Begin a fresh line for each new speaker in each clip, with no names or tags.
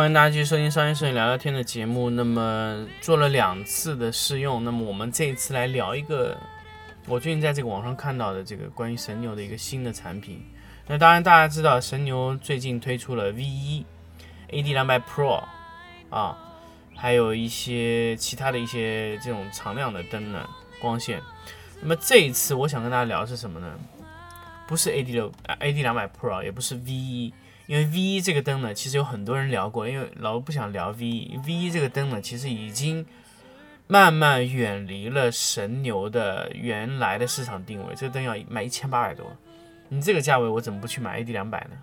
欢迎大家继续收听商业摄影聊聊天的节目。那么做了两次的试用，那么我们这一次来聊一个我最近在这个网上看到的这个关于神牛的一个新的产品。那当然大家知道神牛最近推出了 V 一 AD 两百 Pro 啊，还有一些其他的一些这种常亮的灯呢光线。那么这一次我想跟大家聊的是什么呢？不是 AD 六 AD 两百 Pro，也不是 V 一因为 V 1这个灯呢，其实有很多人聊过，因为老吴不想聊 V 1 V 1这个灯呢，其实已经慢慢远离了神牛的原来的市场定位。这个灯要卖一千八百多，你这个价位我怎么不去买 AD 两百呢？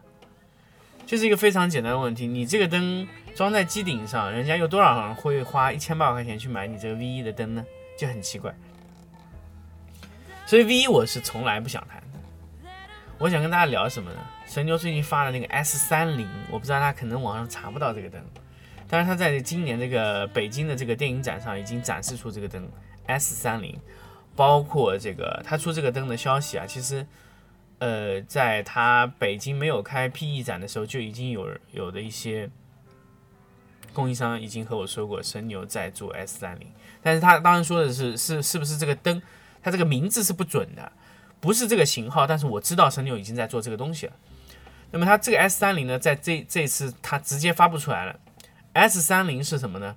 就是一个非常简单的问题，你这个灯装在机顶上，人家有多少人会花一千八百块钱去买你这个 V 1的灯呢？就很奇怪。所以 V 1我是从来不想谈。我想跟大家聊什么呢？神牛最近发的那个 S 三零，我不知道他可能网上查不到这个灯，但是他在今年这个北京的这个电影展上已经展示出这个灯 S 三零，包括这个他出这个灯的消息啊，其实呃，在他北京没有开 PE 展的时候，就已经有有的一些供应商已经和我说过，神牛在做 S 三零，但是他当然说的是是是不是这个灯，它这个名字是不准的。不是这个型号，但是我知道神牛已经在做这个东西了。那么它这个 S 三零呢，在这这次它直接发布出来了。S 三零是什么呢？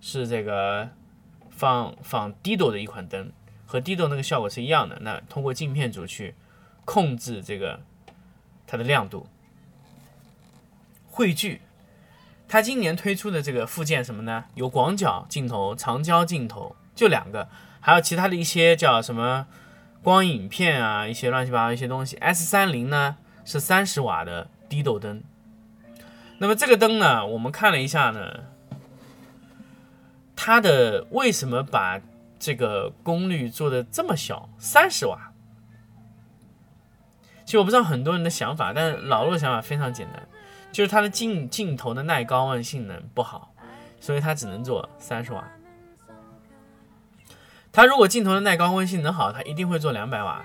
是这个放放 Dido 的一款灯，和 Dido 那个效果是一样的。那通过镜片组去控制这个它的亮度、汇聚。它今年推出的这个附件什么呢？有广角镜头、长焦镜头，就两个，还有其他的一些叫什么？光影片啊，一些乱七八糟一些东西。S 三零呢是三十瓦的低斗灯。那么这个灯呢，我们看了一下呢，它的为什么把这个功率做的这么小，三十瓦？其实我不知道很多人的想法，但是老陆的想法非常简单，就是它的镜镜头的耐高温性能不好，所以它只能做三十瓦。它如果镜头的耐高温性能好，它一定会做两百瓦。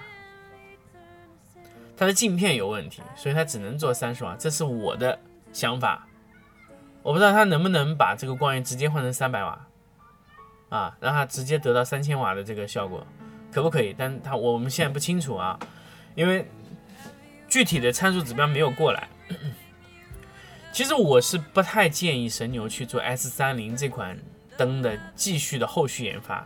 它的镜片有问题，所以它只能做三十瓦。这是我的想法，我不知道它能不能把这个光源直接换成三百瓦，啊，让它直接得到三千瓦的这个效果，可不可以？但它我们现在不清楚啊，因为具体的参数指标没有过来。其实我是不太建议神牛去做 S 三零这款灯的继续的后续研发。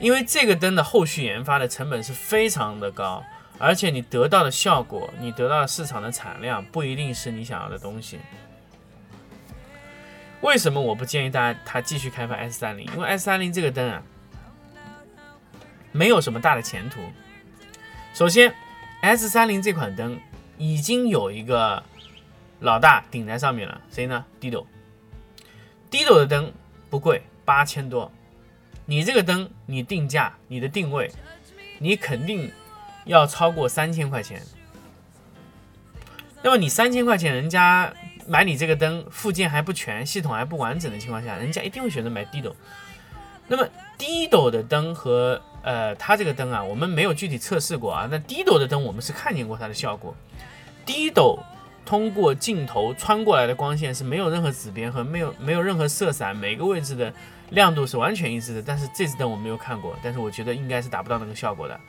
因为这个灯的后续研发的成本是非常的高，而且你得到的效果，你得到的市场的产量不一定是你想要的东西。为什么我不建议大家他继续开发 S 三零？因为 S 三零这个灯啊，没有什么大的前途。首先，S 三零这款灯已经有一个老大顶在上面了，谁呢？Dido，Dido 的灯不贵，八千多。你这个灯，你定价、你的定位，你肯定要超过三千块钱。那么你三千块钱，人家买你这个灯，附件还不全，系统还不完整的情况下，人家一定会选择买低斗。那么低斗的灯和呃它这个灯啊，我们没有具体测试过啊。那低斗的灯我们是看见过它的效果。低斗通过镜头穿过来的光线是没有任何紫边和没有没有任何色散，每个位置的亮度是完全一致的。但是这次灯我没有看过，但是我觉得应该是达不到那个效果的，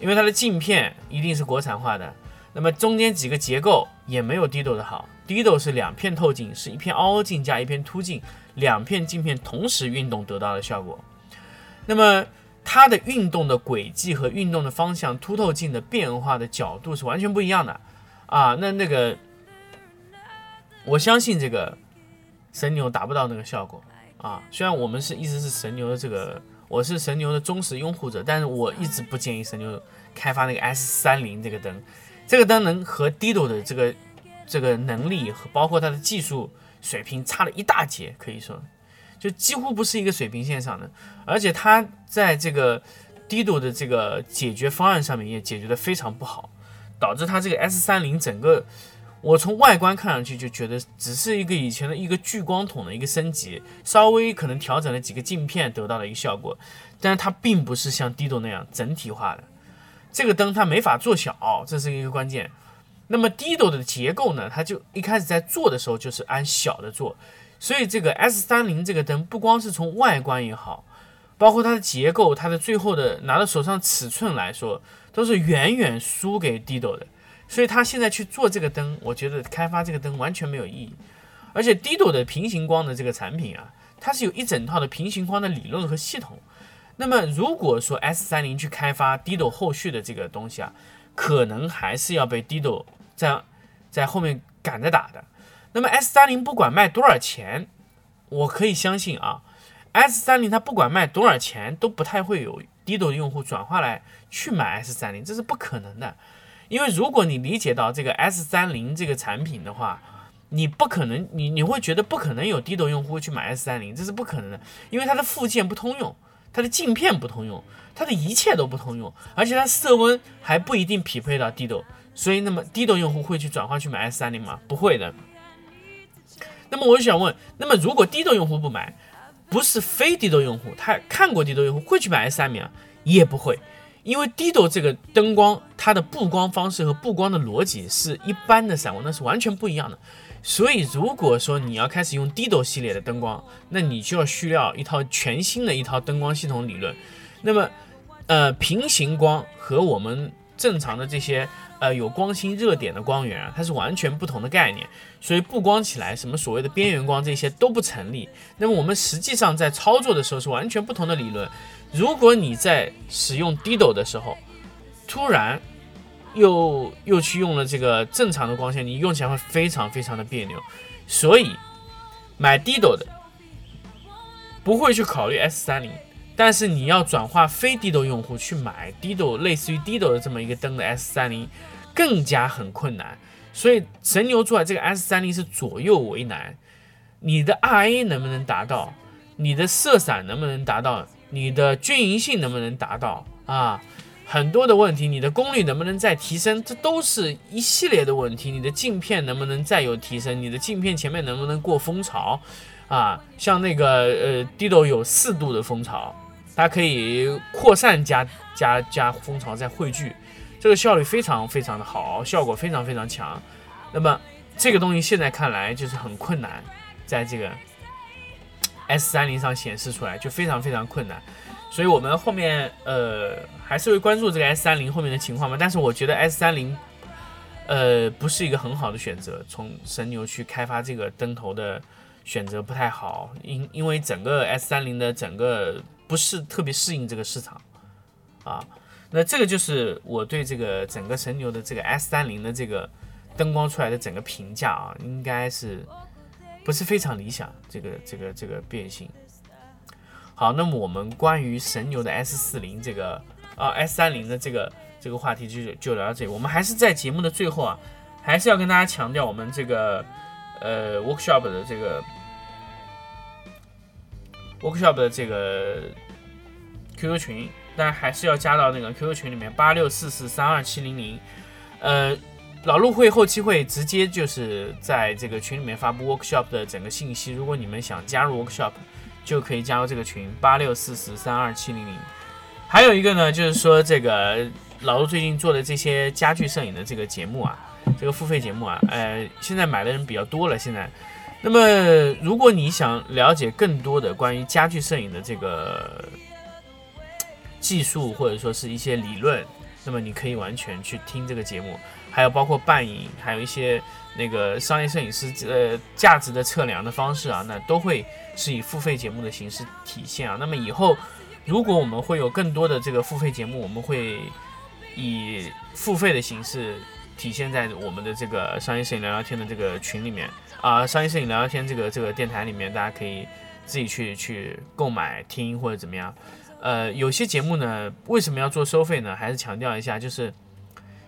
因为它的镜片一定是国产化的。那么中间几个结构也没有 Dido 的好，Dido 是两片透镜，是一片凹镜加一片凸镜，两片镜片同时运动得到的效果。那么它的运动的轨迹和运动的方向，凸透镜的变化的角度是完全不一样的啊。那那个，我相信这个神牛达不到那个效果啊。虽然我们是一直是神牛的这个，我是神牛的忠实拥护者，但是我一直不建议神牛开发那个 S 三零这个灯。这个灯能和 Dido 的这个这个能力和包括它的技术水平差了一大截，可以说就几乎不是一个水平线上的。而且它在这个 Dido 的这个解决方案上面也解决的非常不好，导致它这个 S 三零整个我从外观看上去就觉得只是一个以前的一个聚光筒的一个升级，稍微可能调整了几个镜片得到了一个效果，但是它并不是像 Dido 那样整体化的。这个灯它没法做小，这是一个关键。那么 Dido 的结构呢？它就一开始在做的时候就是按小的做，所以这个 S 三零这个灯不光是从外观也好，包括它的结构，它的最后的拿到手上尺寸来说，都是远远输给 Dido 的。所以他现在去做这个灯，我觉得开发这个灯完全没有意义。而且 Dido 的平行光的这个产品啊，它是有一整套的平行光的理论和系统。那么如果说 S 三零去开发 Dido 后续的这个东西啊，可能还是要被 Dido 在在后面赶着打的。那么 S 三零不管卖多少钱，我可以相信啊，S 三零它不管卖多少钱，都不太会有 Dido 的用户转化来去买 S 三零，这是不可能的。因为如果你理解到这个 S 三零这个产品的话，你不可能，你你会觉得不可能有 Dido 用户去买 S 三零，这是不可能的，因为它的附件不通用。它的镜片不通用，它的一切都不通用，而且它色温还不一定匹配到 d 六所以那么 Dido 用户会去转化去买 S30 吗？不会的。那么我就想问，那么如果 Dido 用户不买，不是非 Dido 用户，他看过 Dido 用户会去买 S30 吗？也不会，因为 Dido 这个灯光它的布光方式和布光的逻辑是一般的闪光灯是完全不一样的。所以，如果说你要开始用 Dido 系列的灯光，那你就要需要一套全新的一套灯光系统理论。那么，呃，平行光和我们正常的这些呃有光心热点的光源啊，它是完全不同的概念。所以布光起来，什么所谓的边缘光这些都不成立。那么我们实际上在操作的时候是完全不同的理论。如果你在使用 Dido 的时候，突然又又去用了这个正常的光线，你用起来会非常非常的别扭，所以买 Dido 的不会去考虑 S 三零，但是你要转化非 Dido 用户去买 Dido 类似于 Dido 的这么一个灯的 S 三零，更加很困难。所以神牛座的这个 S 三零是左右为难，你的 RA 能不能达到？你的色散能不能达到？你的均匀性能不能达到？啊？很多的问题，你的功率能不能再提升？这都是一系列的问题。你的镜片能不能再有提升？你的镜片前面能不能过蜂巢？啊，像那个呃，Dido 有四度的蜂巢，它可以扩散加加加蜂巢再汇聚，这个效率非常非常的好，效果非常非常强。那么这个东西现在看来就是很困难，在这个 S 三零上显示出来就非常非常困难。所以，我们后面呃还是会关注这个 S 三零后面的情况嘛。但是，我觉得 S 三零呃不是一个很好的选择，从神牛去开发这个灯头的选择不太好，因因为整个 S 三零的整个不是特别适应这个市场啊。那这个就是我对这个整个神牛的这个 S 三零的这个灯光出来的整个评价啊，应该是不是非常理想，这个这个这个变形。好，那么我们关于神牛的 S 四零这个啊 S 三零的这个这个话题就就聊到这里。我们还是在节目的最后啊，还是要跟大家强调我们这个呃 workshop 的这个 workshop 的这个 QQ 群，但还是要加到那个 QQ 群里面八六四四三二七零零。呃，老陆会后期会直接就是在这个群里面发布 workshop 的整个信息。如果你们想加入 workshop。就可以加入这个群八六四四三二七零零。还有一个呢，就是说这个老陆最近做的这些家具摄影的这个节目啊，这个付费节目啊，呃，现在买的人比较多了。现在那么，如果你想了解更多的关于家具摄影的这个技术，或者说是一些理论，那么你可以完全去听这个节目，还有包括伴影，还有一些那个商业摄影师呃价值的测量的方式啊，那都会是以付费节目的形式体现啊。那么以后，如果我们会有更多的这个付费节目，我们会以付费的形式体现在我们的这个商业摄影聊聊天的这个群里面。啊，商业摄影聊聊天这个这个电台里面，大家可以自己去去购买听或者怎么样。呃，有些节目呢，为什么要做收费呢？还是强调一下，就是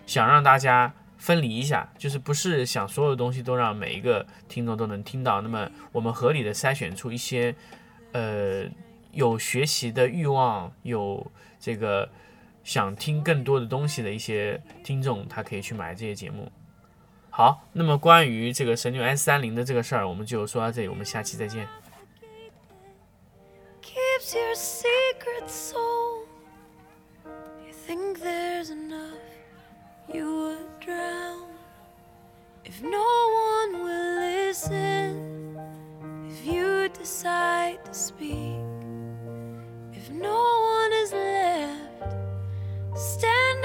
想让大家分离一下，就是不是想所有东西都让每一个听众都能听到。那么我们合理的筛选出一些呃有学习的欲望、有这个想听更多的东西的一些听众，他可以去买这些节目。好，那么关于这个神牛 S 三零的这个事儿，我们就说到这里，我们下期再见。keeps your secret soul.
You think there's enough, you would drown. If no one will listen, if you decide to speak, if no one is left, stand.